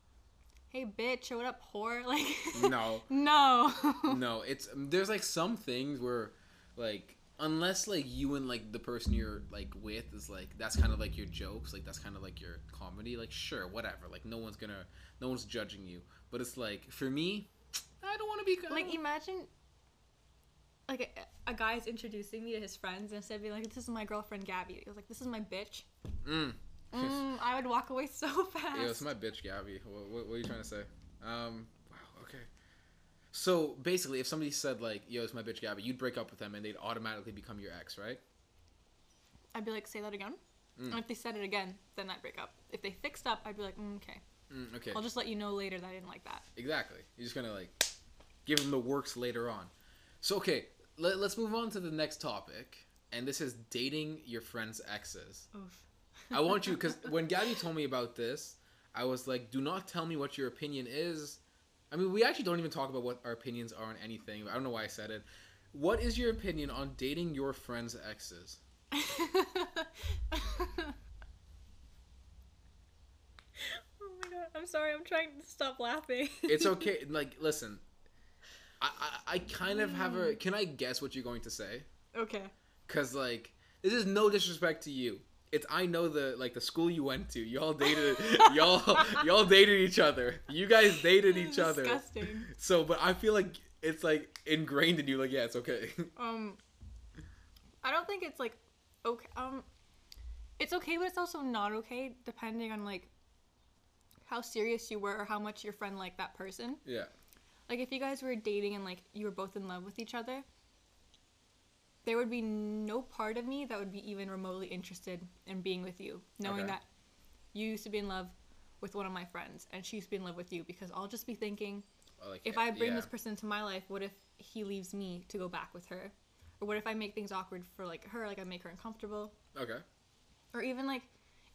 "Hey bitch," or "What up, whore?" Like no. no. no, it's there's like some things where like unless like you and like the person you're like with is like that's kind of like your jokes, like that's kind of like your comedy, like sure, whatever. Like no one's gonna no one's judging you. But it's like for me, I don't want to be like imagine like a, a guy's introducing me to his friends and instead of being like this is my girlfriend gabby he was like this is my bitch mm. mm, i would walk away so fast Yeah, it's my bitch Gabby. What, what, what are you trying to say? Um. So basically, if somebody said like, "Yo, it's my bitch Gabby," you'd break up with them, and they'd automatically become your ex, right? i'd be like say that again Mm. and if they said it again then i'd break up if they fixed up i'd be like mm, okay Mm, okay. i'll just let you know later that i didn't like that Exactly. You're just gonna like give them the works later on. So okay, let, let's move on to the next topic, and this is dating your friend's exes. Oof. I want you because when Gabby told me about this, I was like, "Do not tell me what your opinion is." I mean, we actually don't even talk about what our opinions are on anything. I don't know why I said it. What is your opinion on dating your friend's exes? oh my god, I'm sorry. I'm trying to stop laughing. It's okay. like, listen, I, I I kind of have a. Mm. Can I guess what you're going to say? okay. Cause like this is no disrespect to you. It's I know the like the school you went to. Y'all dated y'all y'all dated each other. You guys dated each other. Disgusting. So, but I feel like it's like ingrained in you. Like, yeah, it's okay. Um, I don't think it's like okay. Um, it's okay, but it's also not okay depending on like how serious you were or how much your friend liked that person. yeah. Like if you guys were dating and like you were both in love with each other, there would be no part of me that would be even remotely interested in being with you, knowing Okay. that you used to be in love with one of my friends and she used to be in love with you because I'll just be thinking Like, if I bring yeah. this person into my life, what if he leaves me to go back with her? Or what if I make things awkward for like her, like I make her uncomfortable? Okay. Or even like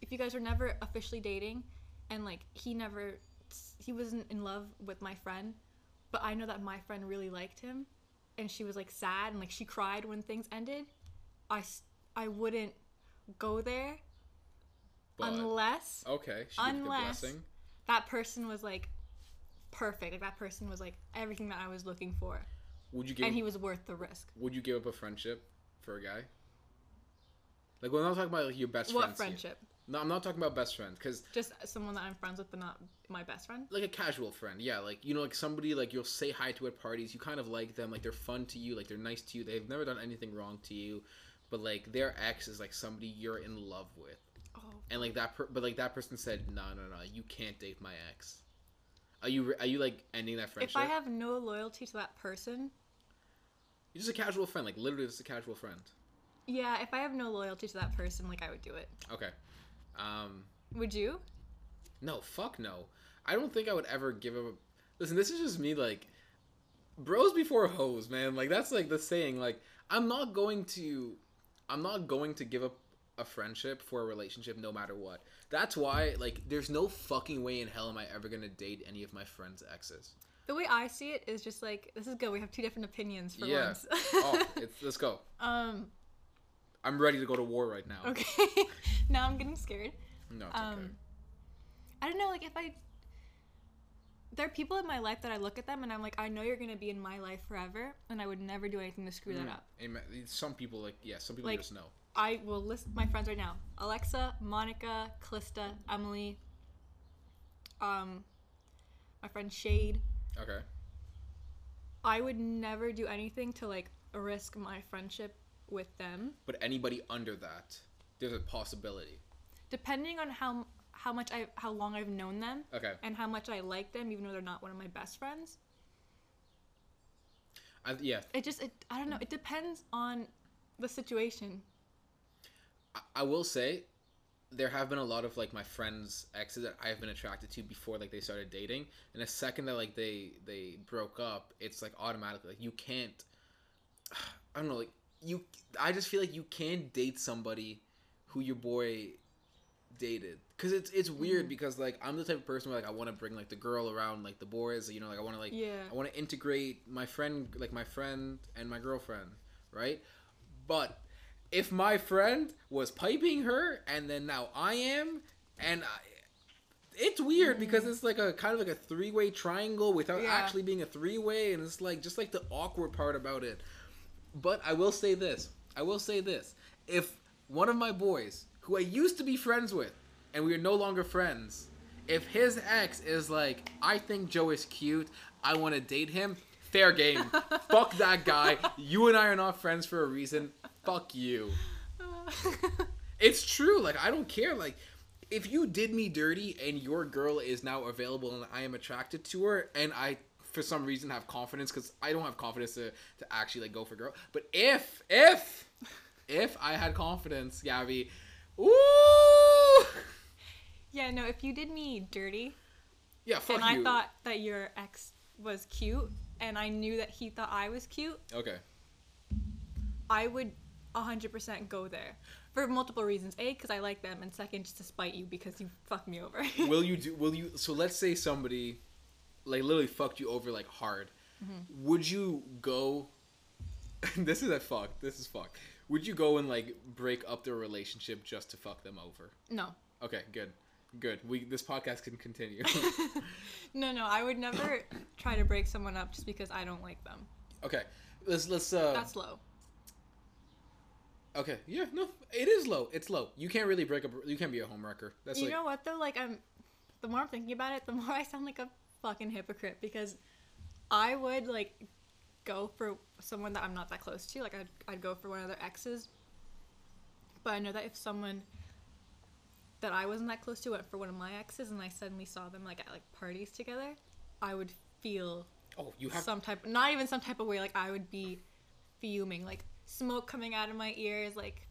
if you guys were never officially dating and like he never he wasn't in love with my friend, but I know that my friend really liked him and she was like sad and like she cried when things ended, I I wouldn't go there But unless okay, she gave the unless- that person was like perfect. Like that person was like everything that I was looking for Would you give? and he was worth the risk. would you give up a friendship for a guy? Like, when I was talking about like your best What friends. here. No, I'm not talking about best friends, because Just someone that I'm friends with, but not my best friend. like a casual friend yeah like you know like somebody like you'll say hi to at parties you kind of like them like they're fun to you like they're nice to you they've never done anything wrong to you but like their ex is like somebody you're in love with. Oh, and like that per- but like that person said no no no you can't date my ex. Are you re- are you like ending that friendship? If I have no loyalty to that person, you're just a casual friend like literally just a casual friend. Yeah, if I have no loyalty to that person, like I would do it. okay um Would you? No, fuck no. I don't think I would ever give up. Listen, this is just me. Like, bros before hoes, man. Like that's like the saying. Like, I'm not going to, I'm not going to give up a friendship for a relationship, no matter what. That's why, like, there's no fucking way in hell am I ever gonna date any of my friends' exes. The way I see it is just like this is good. We have two different opinions for Yeah. once. oh, it's, let's go. um. I'm ready to go to war right now. Okay. now I'm getting scared. No, it's okay. Um. I don't know. Like if I. There are people in my life that I look at them and I'm like, I know you're gonna be in my life forever, and I would never do anything to screw that Mm, up. amen. Some people like yeah, some people Like- just know. I will list my friends right now: Alexa, Monica, Calista, Emily, um, my friend Shade. Okay. I would never do anything to like risk my friendship with them, But anybody under that, there's a possibility. depending on how how much I how long I've known them Okay. and how much I like them, even though they're not one of my best friends. I, yeah, It just it I don't know. It depends on the situation. I- I will say there have been a lot of like my friends exes that I've been attracted to before like they started dating and the second that like they they broke up it's like automatically like you can't I don't know like you I just feel like you can't date somebody who your boy dated because it's it's weird mm. because like I'm the type of person where like I want to bring like the girl around like the boys you know like I want to like Yeah. I want to integrate my friend, like my friend and my girlfriend, right? But if my friend was piping her and then now I am, and I, it's weird mm. because it's like a kind of like a three way triangle without Yeah. actually being a three way, and it's like just like the awkward part about it. But I will say this: I will say this: if one of my boys, who I used to be friends with, and we are no longer friends, if his ex is like, I think Joe is cute, I want to date him, fair game. Fuck that guy. You and I are not friends for a reason. Fuck you. It's true. Like I don't care. Like if you did me dirty and your girl is now available and I am attracted to her and I for some reason have confidence because I don't have confidence to, to actually like go for girl. But if if if I had confidence, Gabby, ooh, yeah, no, if you did me dirty yeah, fuck and I thought that your ex was cute and I knew that he thought I was cute, okay, I would hundred percent go there for multiple reasons. A, because I like them, and second, just to spite you because you fucked me over. will you do? Will you? So let's say somebody, like literally fucked you over like hard. Mm-hmm. Would you go? this is a fuck. This is fuck. Would you go and like break up their relationship just to fuck them over? no, Okay, good, good. We this podcast can continue. no, no. I would never try to break someone up just because I don't like them. okay, let's let's. uh That's low. Okay, yeah, no, it is low. It's low. You can't really break up. You can't be a homewrecker. That's you like know what though? Like I'm, the more I'm thinking about it, the more I sound like a fucking hypocrite because I would like go for someone that I'm not that close to. Like I'd I'd go for one of their exes. But I know that if someone that I wasn't that close to went for one of my exes and I suddenly saw them like at like parties together, I would feel oh, you have some type not even some type of way like I would be fuming like smoke coming out of my ears like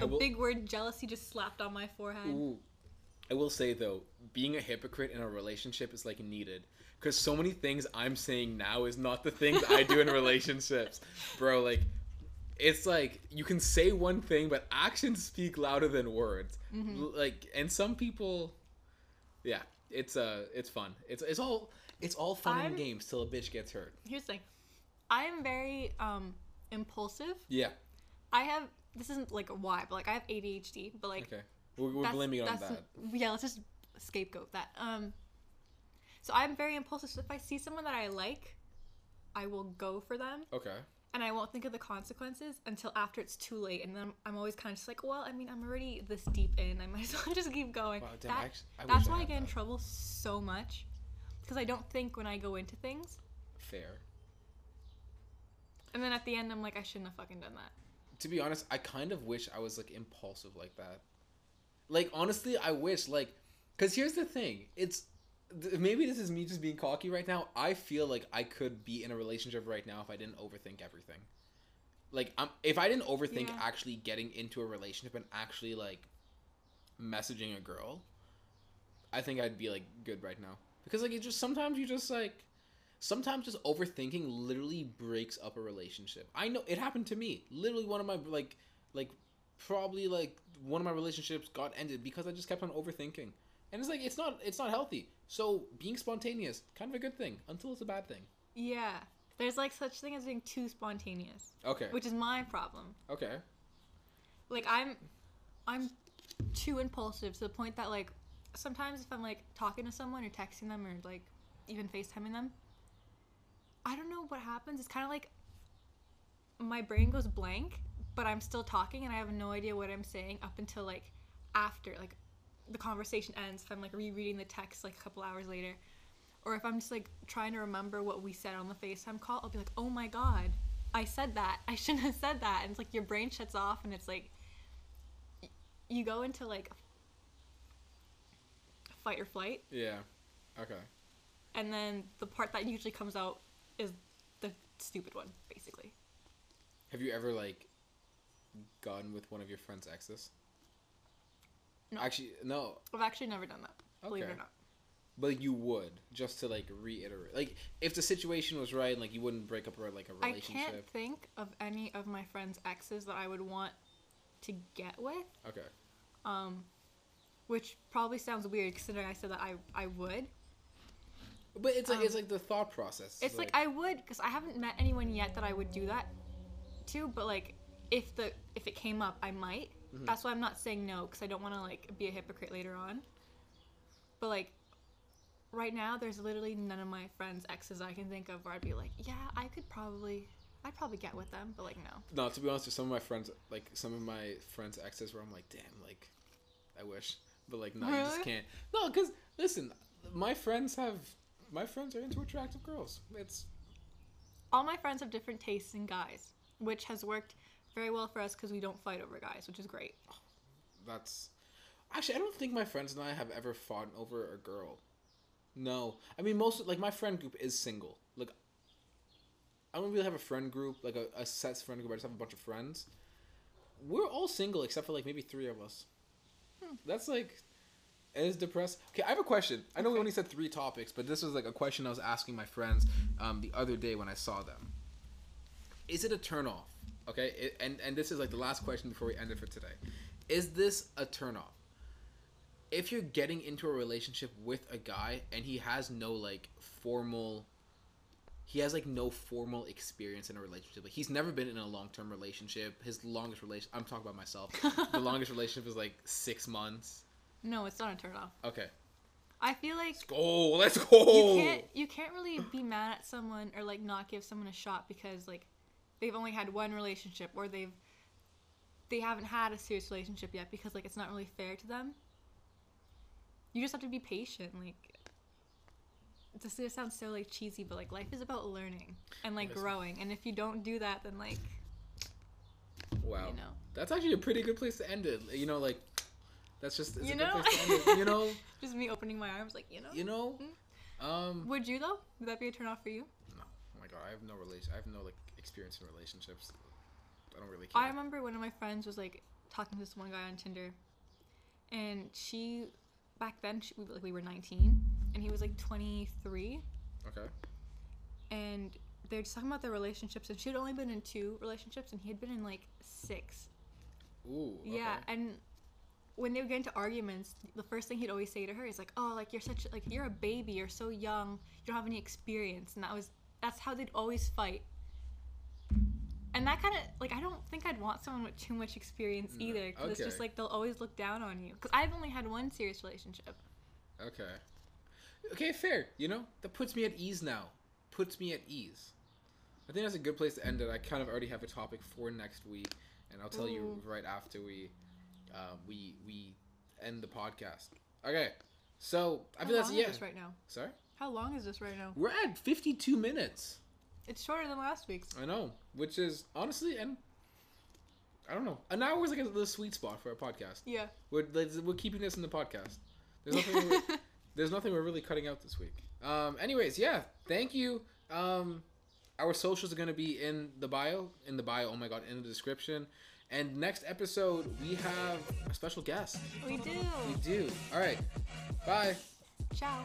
a will- big word jealousy just slapped on my forehead. Ooh. I will say though, being a hypocrite in a relationship is like needed because so many things I'm saying now is not the things I do in relationships, bro. Like, it's like you can say one thing, but actions speak louder than words. L- Like, and some people, yeah, it's uh, it's fun. It's it's all it's all fun and I'm- games till a bitch gets hurt. Here's the thing. I am very um impulsive. Yeah. I have this isn't like why, but like I have ADHD, but like Okay. We're, we're blaming it on that. Yeah, let's just scapegoat that. Um so I'm very impulsive. So if I see someone that I like, I will go for them Okay. and I won't think of the consequences until after it's too late. And then I'm always kind of just like, well, I mean, I'm already this deep in. I might as well just keep going. Wow, damn, That- actu- I that's why I had get in trouble so much because I don't think when I go into things. Fair. And then at the end, I'm like, I shouldn't have fucking done that. to be honest, I kind of wish I was like impulsive like that. Like honestly, I wish like cuz here's the thing. It's th- maybe this is me just being cocky right now. I feel like I could be in a relationship right now if I didn't overthink everything. Like I'm if I didn't overthink Yeah. actually getting into a relationship and actually like messaging a girl, I think I'd be like good right now. Because like it just sometimes you just like sometimes just overthinking literally breaks up a relationship. I know it happened to me. Literally one of my like like probably like one of my relationships got ended because I just kept on overthinking. And it's like it's not it's not healthy. So being spontaneous, kind of a good thing until it's a bad thing. Yeah. There's like such thing as being too spontaneous, Okay. which is my problem. Okay. Like I'm I'm too impulsive to the point that like sometimes if I'm like talking to someone or texting them or like even FaceTiming them, I don't know what happens. It's kind of like my brain goes blank, but I'm still talking and I have no idea what I'm saying up until like after like the conversation ends if I'm like rereading the text like a couple hours later. Or if I'm just like trying to remember what we said on the FaceTime call, I'll be like, "Oh my god, I said that. I shouldn't have said that." And it's like your brain shuts off and it's like y- you go into like fight or flight Yeah. Okay. and then the part that usually comes out is the stupid one basically Have you ever like gotten with one of your friend's exes? No. Actually, no. i've actually never done that believe it or not But you would just to like reiterate, like if the situation was right, like you wouldn't break up a, like a relationship. I can't think of any of my friends exes that i would want to get with Okay. um which probably sounds weird considering i said that i i would But it's like it's Um, like the thought process. It's like, I would because I haven't met anyone yet that I would do that to. But like, if the if it came up, I might. Mhm. That's why I'm not saying no because I don't want to like be a hypocrite later on. But like, right now, there's literally none of my friends' exes I can think of where I'd be like, yeah, I could probably, I'd probably get with them. But like, no. no. To be honest, with some of my friends, like some of my friends' exes, where I'm like, damn, like, I wish, but like, no, you just can't. No, because listen, my friends have, my friends are into attractive girls. It's All my friends have different tastes in guys, which has worked very well for us because we don't fight over guys, which is great. that's actually I don't think my friends and I have ever fought over a girl. No, I mean most like my friend group is single. Like I don't really have a friend group like a, a set friend group. I just have a bunch of friends. We're all single except for like maybe three of us. That's like it is depressed. Okay, I have a question. I know we only said three topics, but this was like a question I was asking my friends um, the other day when I saw them. Is it a turn off Okay, it, and and this is like the last question before we end it for today. Is this a turnoff? If you're getting into a relationship with a guy and he has no like formal he has like no formal experience in a relationship. Like he's never been in a long term relationship. His longest relation I'm talking about myself. the longest relationship is like six months. No, it's not a turn off. Okay. I feel like Go, let's go. you can't you can't really be mad at someone or like not give someone a shot because like they've only had one relationship or they've they haven't had a serious relationship yet because like it's not really fair to them. You just have to be patient. Like this this sounds so like cheesy, but like life is about learning and like growing. And if you don't do that, then like Wow. you know. That's actually a pretty good place to end it. You know, like that's just You know? place to end it. You know, just me opening my arms, like you know. you know. Um, Would you though? Would that be a turn off for you? no, oh my god, I have no relation. I have no like experience in relationships. I don't really care. I remember one of my friends was like talking to this one guy on Tinder, and she back then she, we- like we were 19 and he was like 23 okay. and they're just talking about their relationships and she had only been in two relationships and he had been in like six Ooh. yeah and when they would get into arguments the first thing he'd always say to her is like oh like you're such like you're a baby you're so young you don't have any experience and that was that's how they'd always fight and that kind of like i don't think i'd want someone with too much experience No, either because it's just like they'll always look down on you because i've only had one serious relationship Okay. Okay, fair. You know, that puts me at ease now. Puts me at ease. I think that's a good place to end it. I kind of already have a topic for next week, and I'll tell you right after we, uh, we we end the podcast. Okay. So I how feel that's long yeah. is this right now Sorry. how long is this right now We're at fifty-two minutes. It's shorter than last week's I know, which is honestly, and I don't know, an hour is like a little sweet spot for a podcast. yeah We're we're keeping this in the podcast. There's nothing. we're, there's nothing we're really cutting out this week. Um. Anyways, yeah. Thank you. Um. Our socials are gonna be in the bio. In the bio. Oh my god. In the description. And next episode we have a special guest. we do We do. All right. Bye. ciao